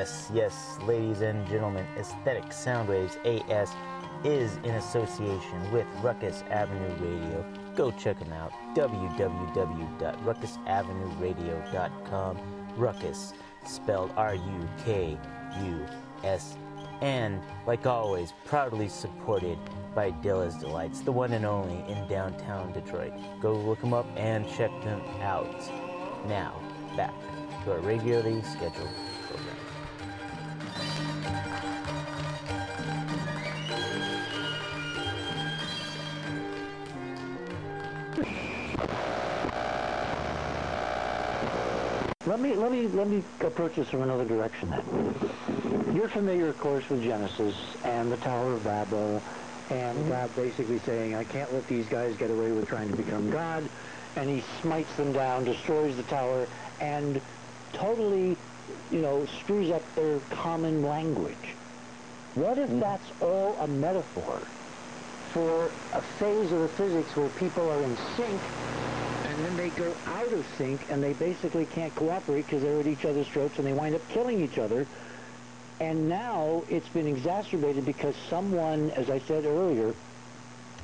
Yes, yes, ladies and gentlemen, Aesthetic Soundwaves AS is in association with Ruckus Avenue Radio. Go check them out. www.ruckusavenueradio.com. Ruckus, spelled R U K U S. And, like always, proudly supported by Dilla's Delights, the one and only in downtown Detroit. Go look them up and check them out. Now, back to our regularly scheduled let me approach this from another direction then. You're familiar, of course, with Genesis and the Tower of Babel, and mm-hmm. God basically saying, "I can't let these guys get away with trying to become God," and He smites them down, destroys the tower, and totally, you know, screws up their common language. What if mm-hmm. that's all a metaphor for a phase of the physics where people are in sync then they go out of sync and they basically can't cooperate because they're at each other's throats and they wind up killing each other. And now it's been exacerbated because someone, as I said earlier,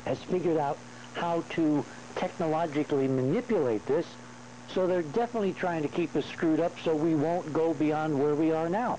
has figured out how to technologically manipulate this. So they're definitely trying to keep us screwed up so we won't go beyond where we are now.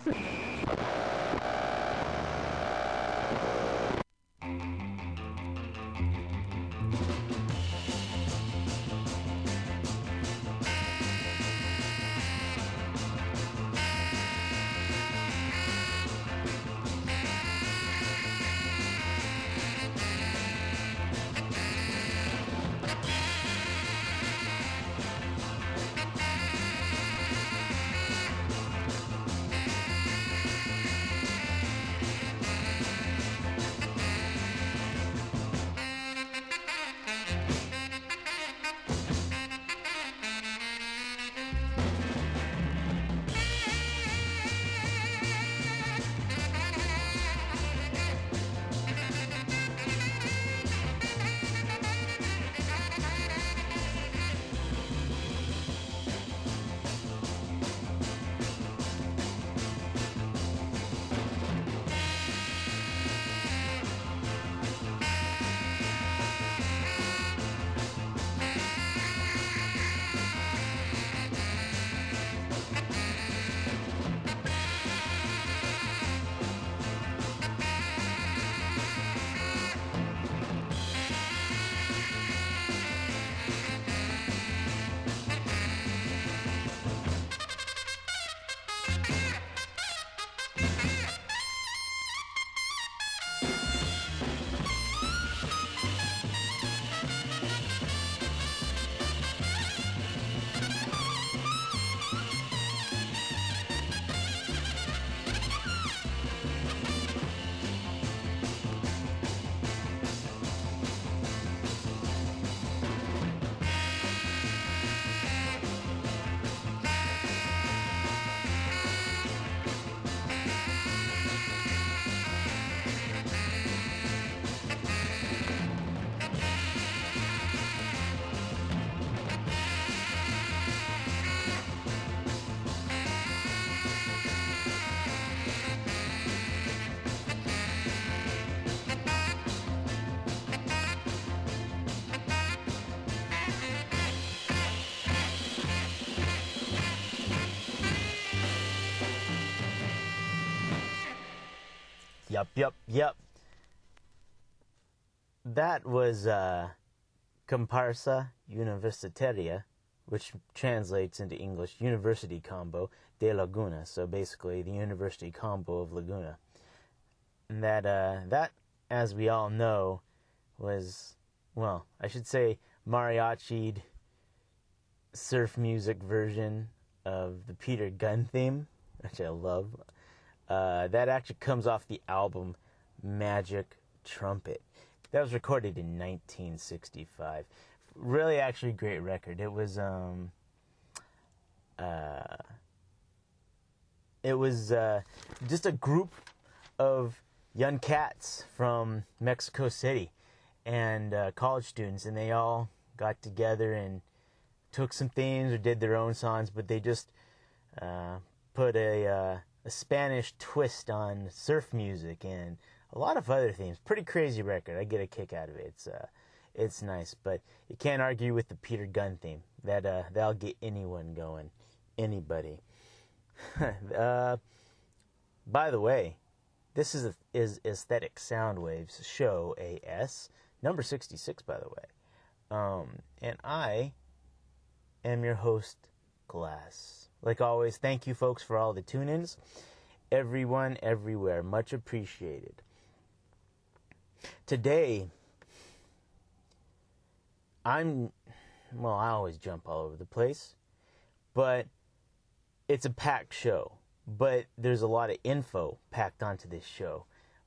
Yup, yup, yup. That was uh, Comparsa Universitaria, which translates into English University Combo de Laguna. So basically, the University Combo of Laguna. And that, uh, that, as we all know, was, well, I should say, mariachi'd surf music version of the Peter Gunn theme, which I love. Uh, that actually comes off the album Magic Trumpet. That was recorded in 1965. Really, actually, great record. It was, um, uh, it was uh, just a group of young cats from Mexico City and uh, college students, and they all got together and took some themes or did their own songs, but they just uh, put a uh, a Spanish twist on surf music and a lot of other themes. Pretty crazy record. I get a kick out of it. It's uh, it's nice, but you can't argue with the Peter Gunn theme. That uh, that'll get anyone going, anybody. uh, by the way, this is a, is Aesthetic Soundwaves show AS number sixty six. By the way, um, and I am your host, Glas. Like always, thank you folks for all the tune ins. Everyone, everywhere, much appreciated. Today, I'm, well, I always jump all over the place, but it's a packed show. But there's a lot of info packed onto this show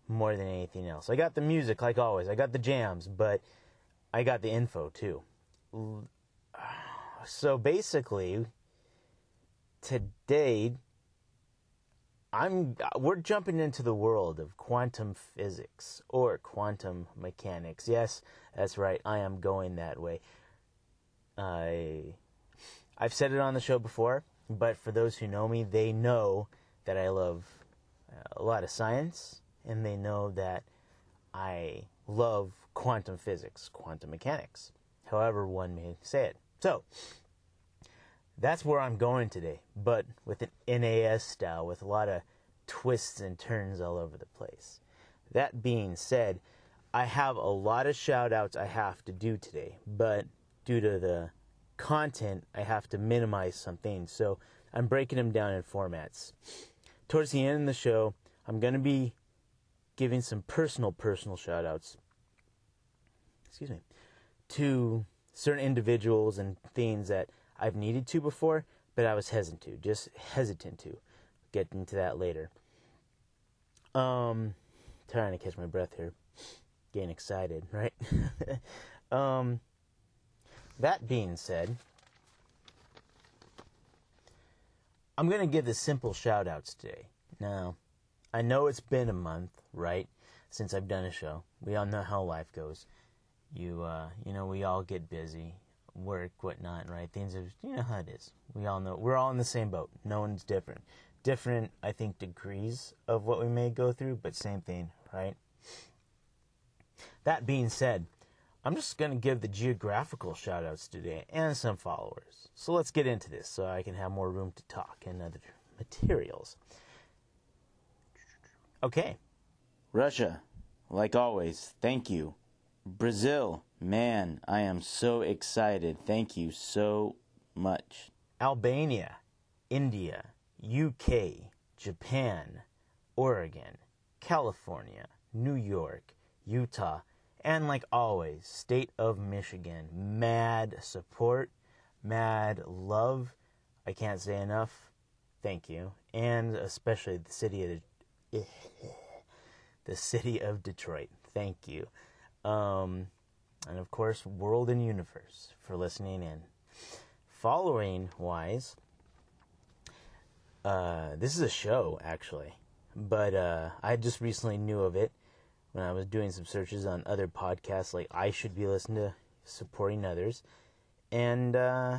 more than anything else. I got the music, like always, I got the jams, but I got the info too. So basically, today I'm we're jumping into the world of quantum physics or quantum mechanics. Yes, that's right. I am going that way. I I've said it on the show before, but for those who know me, they know that I love uh, a lot of science and they know that I love quantum physics, quantum mechanics. However one may say it. So, that's where I'm going today, but with an AS style, with a lot of twists and turns all over the place. That being said, I have a lot of shout outs I have to do today, but due to the content, I have to minimize some things. So I'm breaking them down in formats. Towards the end of the show, I'm going to be giving some personal, personal shout outs. Excuse me. To certain individuals and things that I've needed to before, but I was hesitant to, just hesitant to. Get into that later. Um, trying to catch my breath here, getting excited, right? um, that being said, I'm gonna give the simple shout outs today. Now, I know it's been a month, right, since I've done a show. We all know how life goes. You, uh, you know, we all get busy work, whatnot, right? Things are, you know how it is. We all know we're all in the same boat. No one's different. Different, I think, degrees of what we may go through, but same thing, right? That being said, I'm just going to give the geographical shout outs today and some followers. So let's get into this so I can have more room to talk and other materials. Okay. Russia, like always, thank you. Brazil, man, I am so excited. Thank you so much. Albania, India, UK, Japan, Oregon, California, New York, Utah, and like always, state of Michigan. Mad support, mad love. I can't say enough. Thank you. And especially the city of the city of Detroit. Thank you. Um, and of course, World and Universe for listening in. Following wise, uh, this is a show actually, but uh, I just recently knew of it when I was doing some searches on other podcasts. Like I should be listening to supporting others, and uh,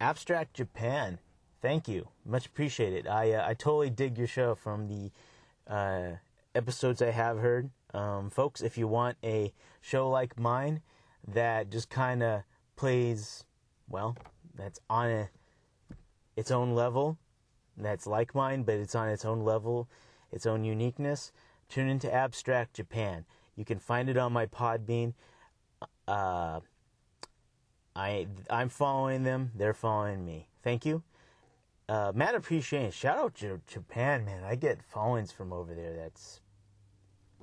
Abstract Japan. Thank you, much appreciated. I uh, I totally dig your show from the uh, episodes I have heard. Um, folks, if you want a show like mine that just kind of plays, well, that's on a, its own level, that's like mine, but it's on its own level, its own uniqueness, tune into Abstract Japan. You can find it on my Podbean. Uh, I I'm following them. They're following me. Thank you. Uh, mad appreciation. Shout out to Japan, man. I get followings from over there. That's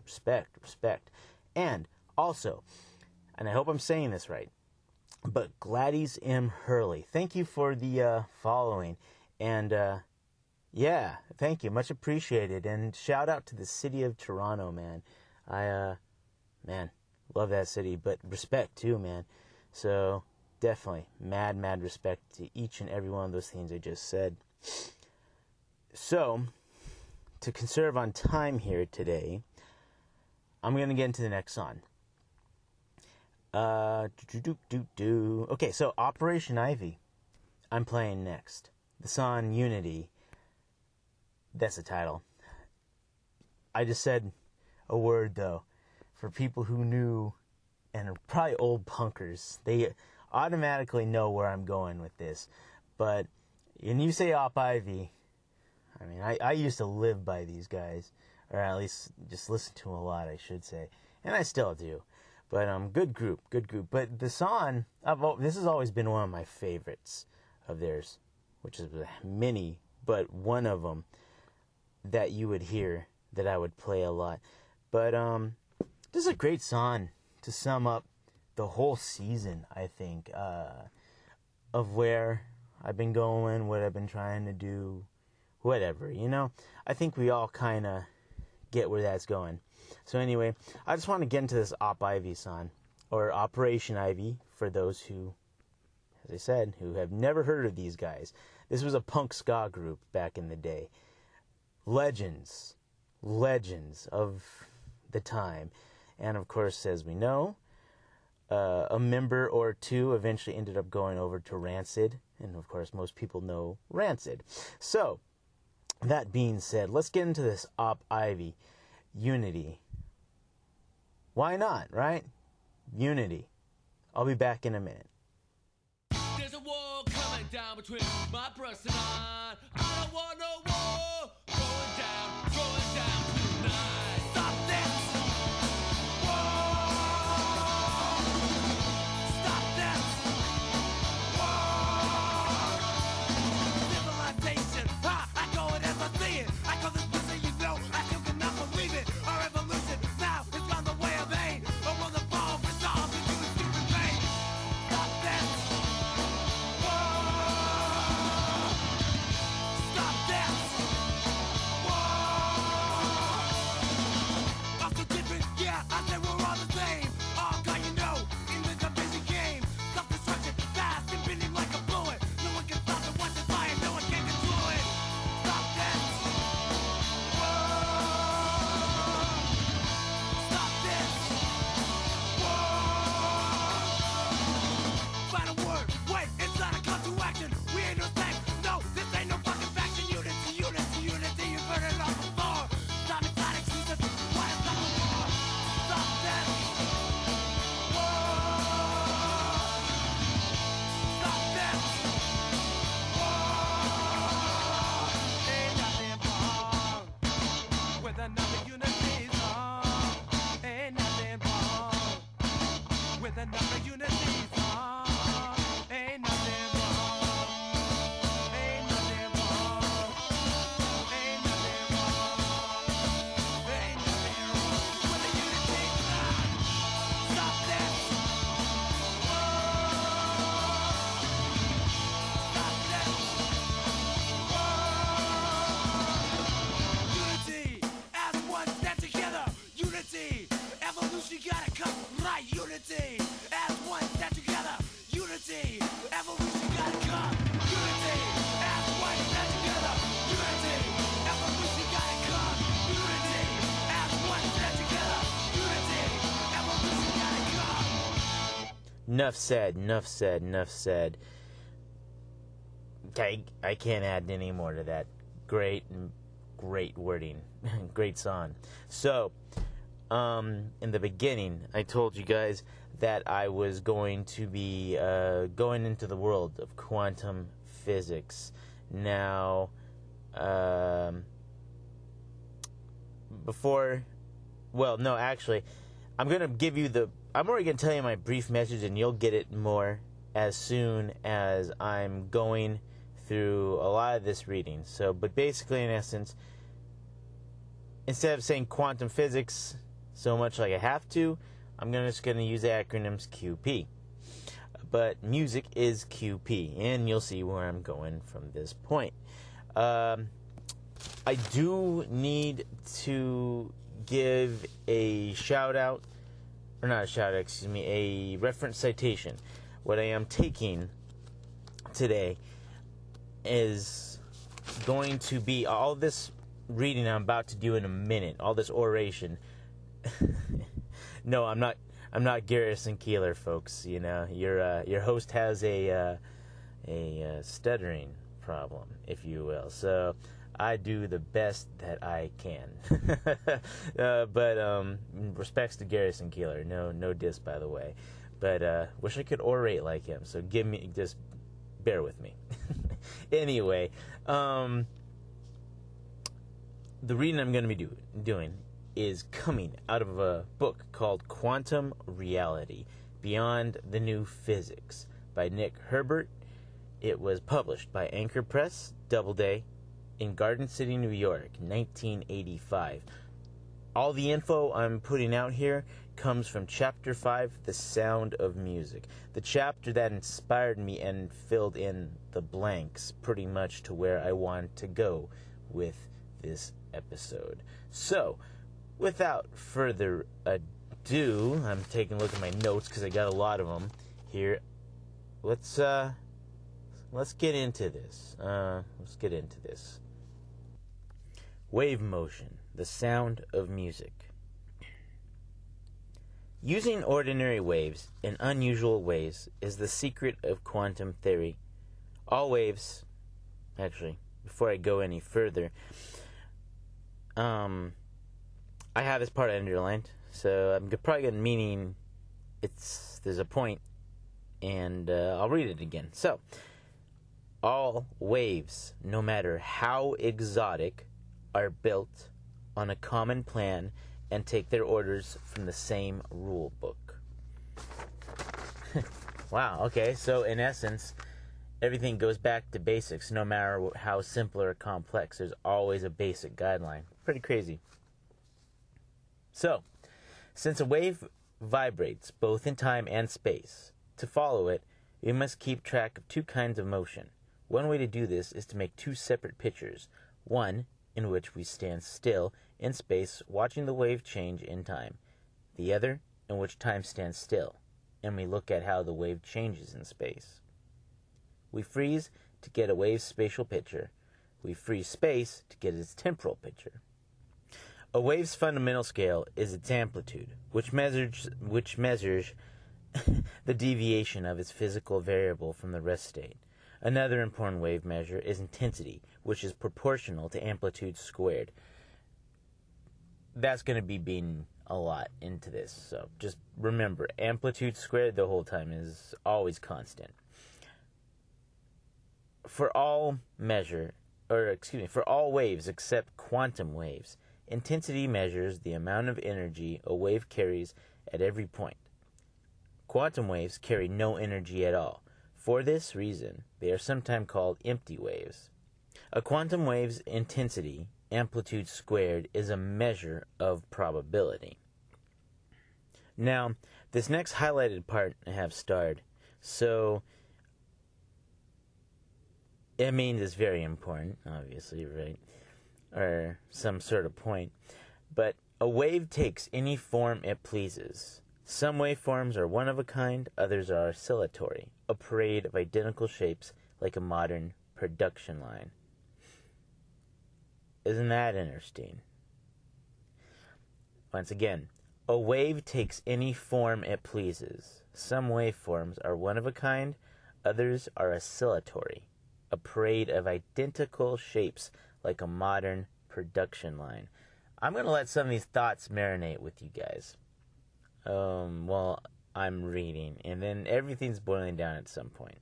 respect, respect. And also, and I hope I'm saying this right, but Gladys M. Hurley, thank you for the uh, following. And uh, yeah, thank you. Much appreciated. And shout out to the city of Toronto, man. I, uh, man, love that city, but respect too, man. So definitely mad, mad respect to each and every one of those things I just said. So, to conserve on time here today, I'm gonna get into the next song. Uh. Okay, so Operation Ivy. I'm playing next. The song Unity. that's the title. I just said a word though for people who knew and are probably old punkers. They automatically know where I'm going with this. But when you say Op Ivy, I mean, I, I used to live by these guys, or at least just listen to a lot, I should say, and I still do. But um, good group, good group. But the song, I've, this has always been one of my favorites of theirs, which is many, but one of them that you would hear that I would play a lot. But um, this is a great song to sum up the whole season. I think uh, of where I've been going, what I've been trying to do, whatever. You know, I think we all kind of get where that's going. So anyway, I just want to get into this Op Ivy song, or Operation Ivy, for those who, as I said, who have never heard of these guys. This was a punk ska group back in the day. Legends, legends of the time. And of course, as we know, uh, a member or two eventually ended up going over to Rancid. And of course, most people know Rancid. So, that being said, let's get into this Op Ivy Unity. Why not, right? Unity. I'll be back in a minute. There's a coming down between my and I. I don't want no war Enough said, enough said, enough said. I, I can't add any more to that. Great, great wording. great song. So, um, in the beginning, I told you guys that I was going to be uh, going into the world of quantum physics. Now, um, before, well, no, actually, I'm going to give you the I'm already going to tell you my brief message, and you'll get it more as soon as I'm going through a lot of this reading. So, but basically, in essence, instead of saying quantum physics so much like I have to, I'm gonna, just going to use the acronyms QP. But music is QP, and you'll see where I'm going from this point. Um, I do need to give a shout out or not a shout out, excuse me, a reference citation. What I am taking today is going to be all this reading I'm about to do in a minute, all this oration. no, I'm not. I'm not Garrison Keillor, folks. You know, your uh, your host has a uh, a uh, stuttering problem, if you will. So I do the best that I can. uh, but um, respects to Garrison Keillor. No, no diss, by the way. But uh, wish I could orate like him. So give me, just bear with me. anyway, um, the reading I'm going to be do, doing is coming out of a book called Quantum Reality Beyond the New Physics by Nick Herbert. It was published by Anchor Press, Doubleday, in Garden City, New York, 1985. All the info I'm putting out here comes from Chapter 5, The Sound of Music, the chapter that inspired me and filled in the blanks pretty much to where I want to go with this episode. So, without further ado, I'm taking a look at my notes because I got a lot of them here. Let's uh, let's get into this. Uh, let's get into this. Wave motion, the sound of music. Using ordinary waves in unusual ways is the secret of quantum theory. All waves, actually, before I go any further, um, I have this part underlined, so I'm probably going to meaning it's there's a point, and uh, I'll read it again. So, all waves, no matter how exotic, are built on a common plan and take their orders from the same rule book. wow, okay, so in essence, everything goes back to basics no matter how simple or complex. There's always a basic guideline. Pretty crazy. So, since a wave vibrates both in time and space, to follow it, we must keep track of two kinds of motion. One way to do this is to make two separate pictures one in which we stand still in space watching the wave change in time, the other in which time stands still, and we look at how the wave changes in space. We freeze to get a wave's spatial picture. We freeze space to get its temporal picture. A wave's fundamental scale is its amplitude, which measures which measures the deviation of its physical variable from the rest state. Another important wave measure is intensity, which is proportional to amplitude squared. That's going to be being a lot into this, so just remember amplitude squared the whole time is always constant. For all measure, or excuse me, for all waves except quantum waves, intensity measures the amount of energy a wave carries at every point. Quantum waves carry no energy at all for this reason, they are sometimes called empty waves. A quantum wave's intensity, amplitude squared, is a measure of probability. Now, this next highlighted part I have starred, so it means it's very important, obviously, right? Or some sort of point. But a wave takes any form it pleases. Some waveforms are one of a kind, others are oscillatory, a parade of identical shapes like a modern production line. Isn't that interesting? Once again, a wave takes any form it pleases. Some waveforms are one of a kind, others are oscillatory, a parade of identical shapes like a modern production line. I'm going to let some of these thoughts marinate with you guys um, while I'm reading, and then everything's boiling down at some point.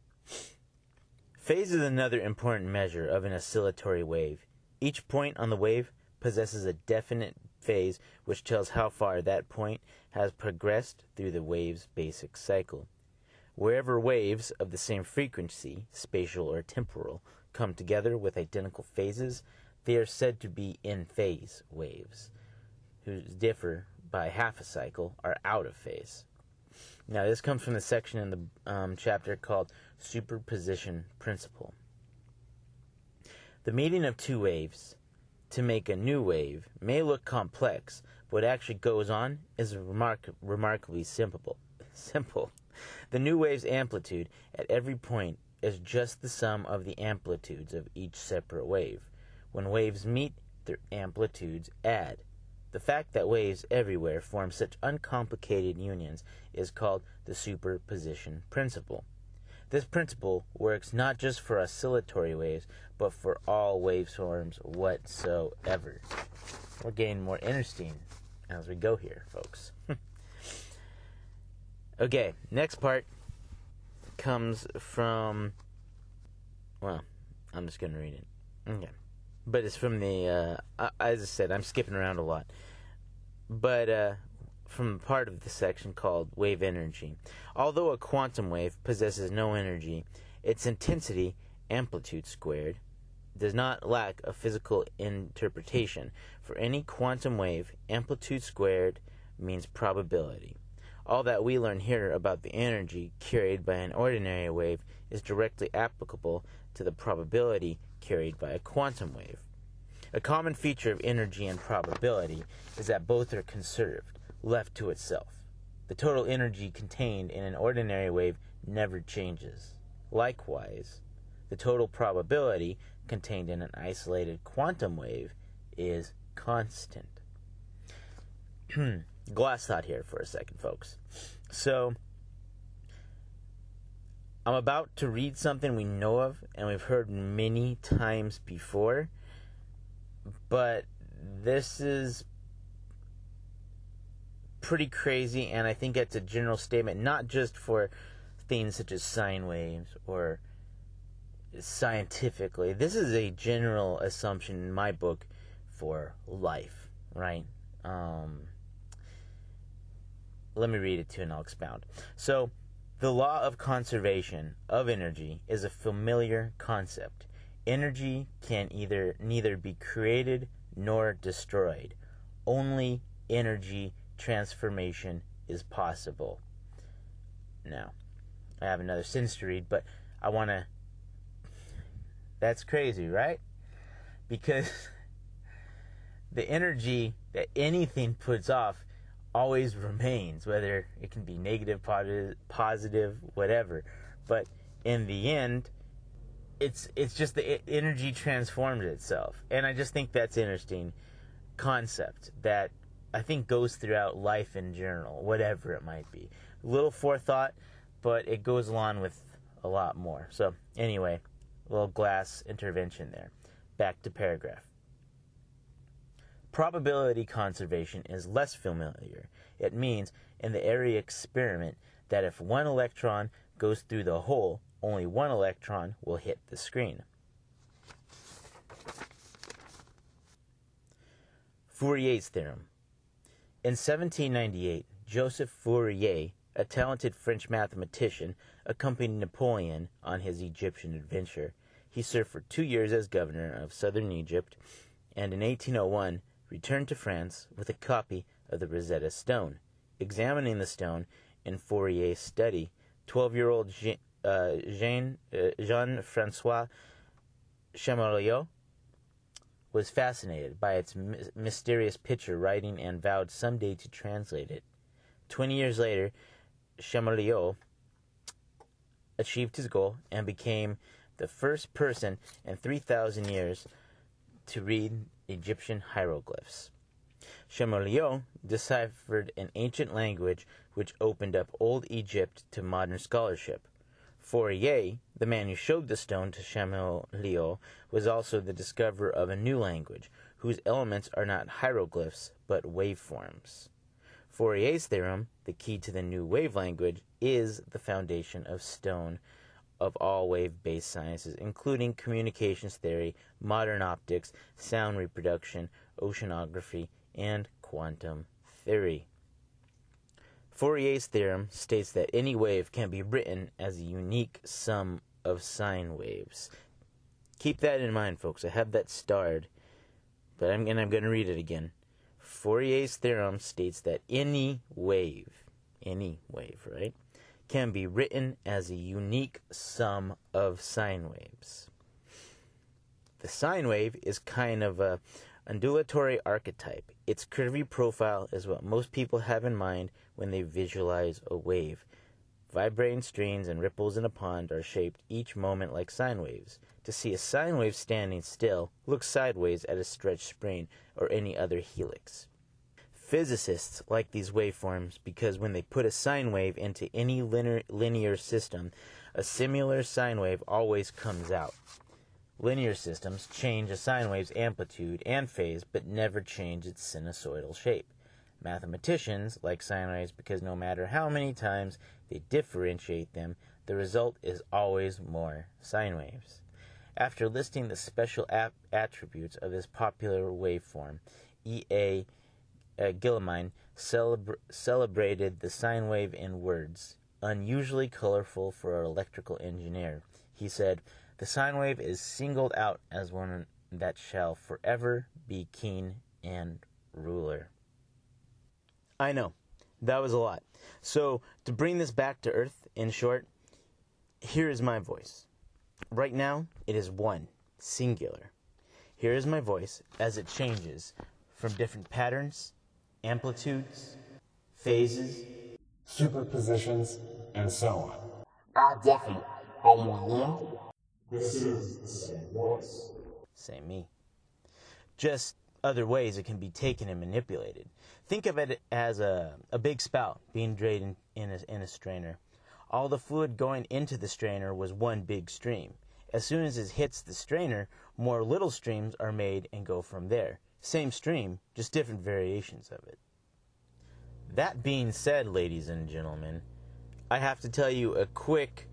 Phase is another important measure of an oscillatory wave. Each point on the wave possesses a definite phase which tells how far that point has progressed through the wave's basic cycle. Wherever waves of the same frequency, spatial or temporal, come together with identical phases, they are said to be in phase waves, who differ by half a cycle are out of phase. Now, this comes from the section in the um, chapter called Superposition Principle. The meeting of two waves to make a new wave may look complex, but what actually goes on is remark- remarkably simple. Simple. The new wave's amplitude at every point is just the sum of the amplitudes of each separate wave. When waves meet, their amplitudes add. The fact that waves everywhere form such uncomplicated unions is called the superposition principle. This principle works not just for oscillatory waves, but for all waveforms whatsoever. We're getting more interesting as we go here, folks. okay, next part comes from. Well, I'm just going to read it. Okay. But it's from the. Uh, as I said, I'm skipping around a lot. But uh, from part of the section called wave energy. Although a quantum wave possesses no energy, its intensity, amplitude squared, does not lack a physical interpretation. For any quantum wave, amplitude squared means probability. All that we learn here about the energy carried by an ordinary wave is directly applicable to the probability carried by a quantum wave. A common feature of energy and probability is that both are conserved, left to itself. The total energy contained in an ordinary wave never changes. Likewise, the total probability contained in an isolated quantum wave is constant. Glas thought here for a second, folks. So, I'm about to read something we know of and we've heard many times before, but this is pretty crazy, and I think it's a general statement, not just for things such as sine waves or scientifically. This is a general assumption in my book for life, right? Um, let me read it to you and I'll expound. So, the law of conservation of energy is a familiar concept. Energy can either neither be created nor destroyed. Only energy transformation is possible. Now, I have another sentence to read, but I want to that's crazy, right? Because the energy that anything puts off always remains, whether it can be negative, positive, whatever. But in the end, it's it's just the energy transforms itself, and I just think that's interesting concept that I think goes throughout life in general, whatever it might be. A little forethought, but it goes along with a lot more. So anyway, little Glas intervention there. Back to paragraph. Probability conservation is less familiar. It means in the area experiment that if one electron goes through the hole, only one electron will hit the screen. Fourier's theorem. In 1798, Joseph Fourier, a talented French mathematician, accompanied Napoleon on his Egyptian adventure. He served for two years as governor of southern Egypt, and in 1801 returned to France with a copy of the Rosetta Stone. Examining the stone in Fourier's study, 12-year-old Jean, uh, Jean, uh, Jean-Francois Champollion was fascinated by its mysterious picture writing and vowed someday to translate it. Twenty years later, Champollion achieved his goal and became the first person in 3,000 years to read Egyptian hieroglyphs. Champollion deciphered an ancient language which opened up Old Egypt to modern scholarship. Fourier, the man who showed the stone to Champollion, was also the discoverer of a new language, whose elements are not hieroglyphs but waveforms. Fourier's theorem, the key to the new wave language, is the foundation of stone of all wave based sciences, including communications theory, modern optics, sound reproduction, oceanography, and quantum theory. Fourier's theorem states that any wave can be written as a unique sum of sine waves. Keep that in mind, folks. I have that starred, but I'm, and I'm going to read it again. Fourier's theorem states that any wave, any wave, right, can be written as a unique sum of sine waves. The sine wave is kind of a undulatory archetype. Its curvy profile is what most people have in mind when they visualize a wave. Vibrating streams and ripples in a pond are shaped each moment like sine waves. To see a sine wave standing still, look sideways at a stretched spring or any other helix. Physicists like these waveforms because when they put a sine wave into any linear, linear system, a similar sine wave always comes out. Linear systems change a sine wave's amplitude and phase, but never change its sinusoidal shape. Mathematicians like sine waves because no matter how many times they differentiate them, the result is always more sine waves. After listing the special ap- attributes of this popular waveform, E.A. Uh, celebra- celebrated the sine wave in words, unusually colorful for an electrical engineer. He said, The sine wave is singled out as one that shall forever be keen and ruler. I know, that was a lot. So, to bring this back to earth, in short, here is my voice. Right now, it is one, singular. Here is my voice as it changes from different patterns, amplitudes, phases, superpositions, and so on. All different, but you This is the same voice. Same me. Just other ways it can be taken and manipulated. Think of it as a, a big spout being drained in, in, a, in a strainer. All the fluid going into the strainer was one big stream. As soon as it hits the strainer, more little streams are made and go from there. Same stream, just different variations of it. That being said, ladies and gentlemen, I have to tell you a quick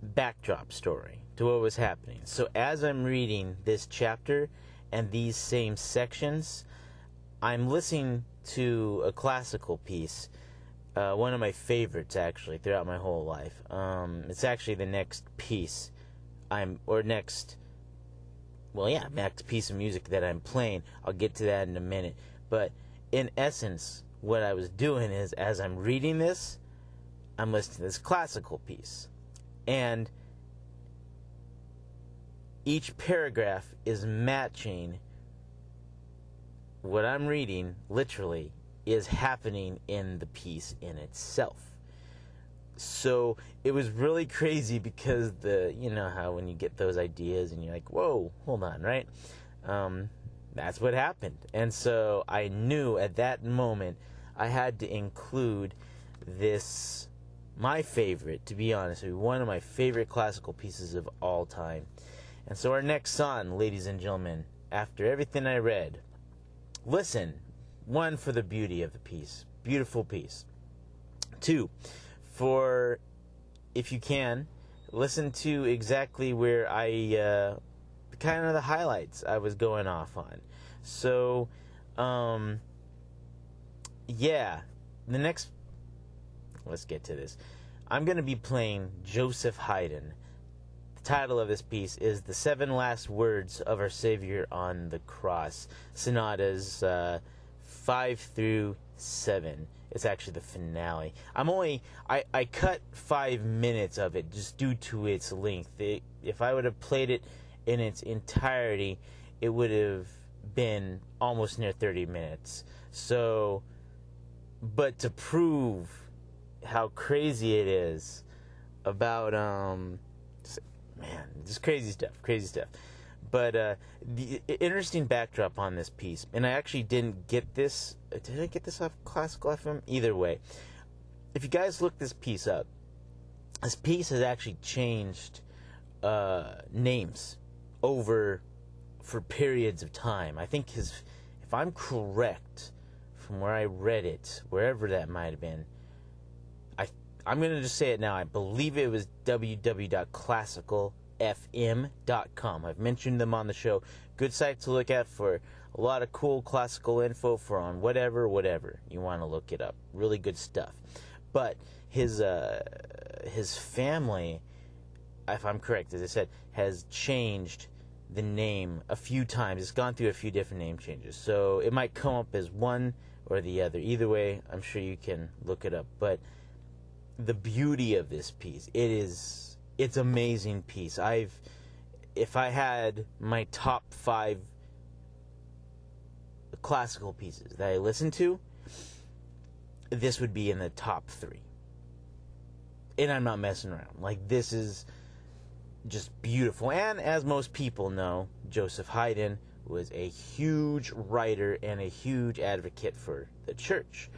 backdrop story to what was happening. So, as I'm reading this chapter and these same sections, I'm listening to a classical piece, uh, one of my favorites actually throughout my whole life. Um, it's actually the next piece I'm, or next, well, yeah, next piece of music that I'm playing. I'll get to that in a minute. But in essence, what I was doing is as I'm reading this, I'm listening to this classical piece. And each paragraph is matching what I'm reading, literally, is happening in the piece in itself. So it was really crazy because the, you know, how when you get those ideas and you're like, whoa, hold on, right? Um, that's what happened. And so I knew at that moment I had to include this, my favorite, to be honest one of my favorite classical pieces of all time. And so our next song, ladies and gentlemen, after everything I read, listen, one, for the beauty of the piece, beautiful piece. Two, for, if you can, listen to exactly where I, uh, kind of the highlights I was going off on. So, um, yeah, the next, let's get to this. I'm going to be playing Joseph Haydn. The title of this piece is The Seven Last Words of Our Savior on the Cross, sonatas uh, 5 through 7. It's actually the finale. I'm only, I, I cut five minutes of it just due to its length. It, if I would have played it in its entirety, it would have been almost near 30 minutes. So, but to prove how crazy it is about, um, man, just crazy stuff, crazy stuff. But uh, the interesting backdrop on this piece, and I actually didn't get this. Did I get this off Classical FM? Either way, if you guys look this piece up, this piece has actually changed uh, names over for periods of time. I think his, if I'm correct, from where I read it, wherever that might have been, I I'm gonna just say it now. I believe it was www.classicalfm.com. I've mentioned them on the show. Good site to look at for a lot of cool classical info for on whatever, whatever you want to look it up. Really good stuff. But his uh, his family, if I'm correct, as I said, has changed the name a few times. It's gone through a few different name changes. So it might come up as one or the other. Either way, I'm sure you can look it up. But the beauty of this piece, it is it's amazing piece. I've if I had my top 5 classical pieces that I listen to, this would be in the top 3. And I'm not messing around. Like this is just beautiful. And as most people know, Joseph Haydn was a huge writer and a huge advocate for the church.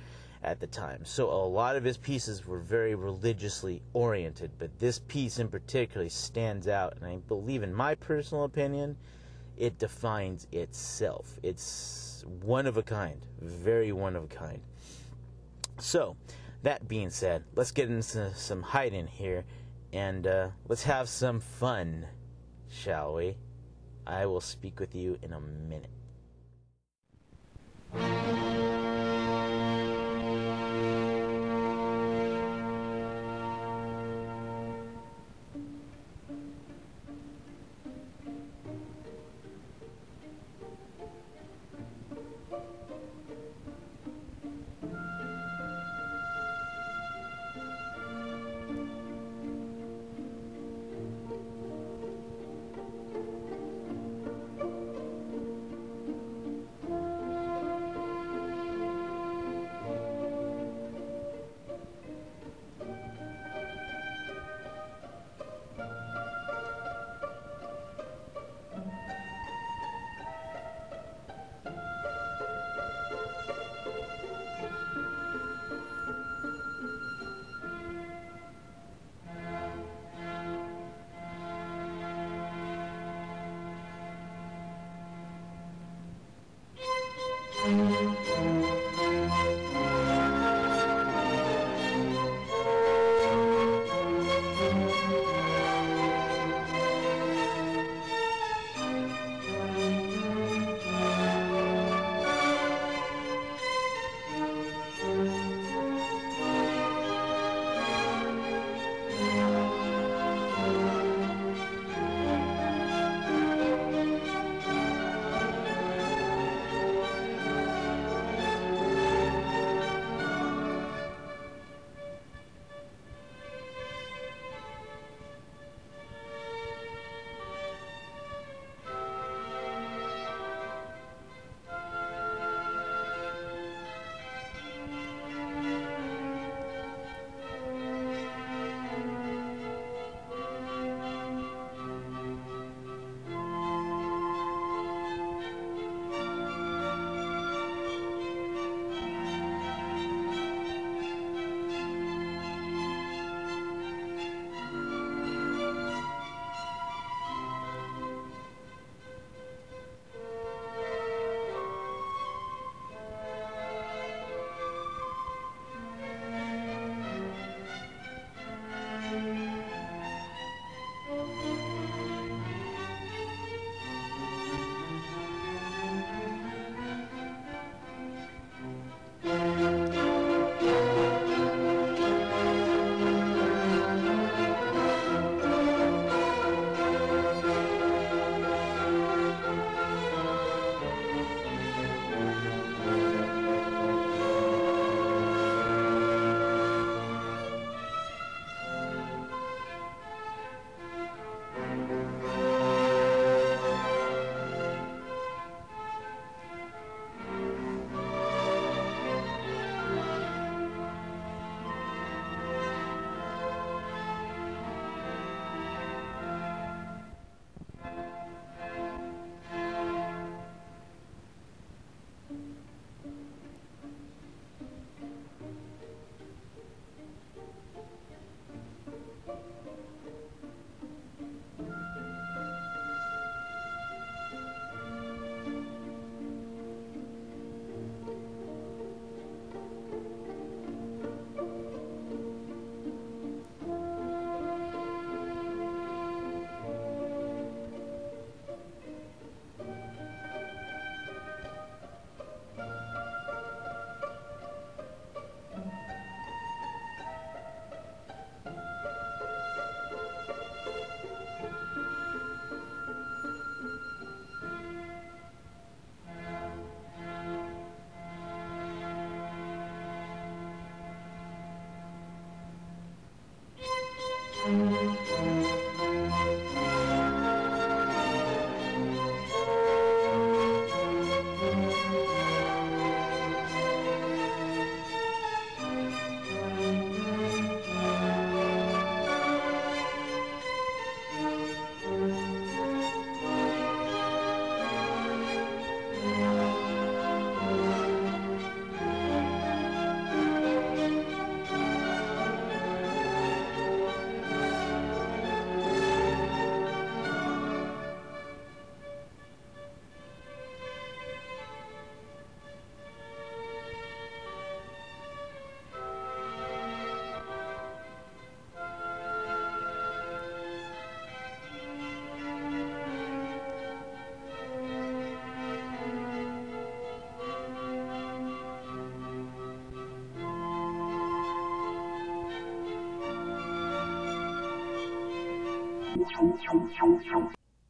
At the time. So a lot of his pieces were very religiously oriented, but this piece in particular stands out, and I believe, in my personal opinion, it defines itself. It's one of a kind, very one of a kind. So, that being said, let's get into some Haydn here and uh, let's have some fun, shall we? I will speak with you in a minute.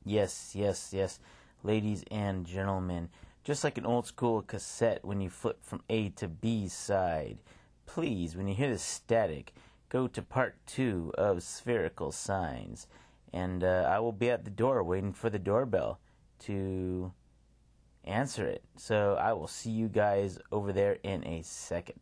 Yes, yes, yes. Ladies and gentlemen, just like an old school cassette when you flip from A to B side, please, when you hear the static, go to part two of Spherical Sine's. And uh, I will be at the door waiting for the doorbell to answer it. So I will see you guys over there in a second.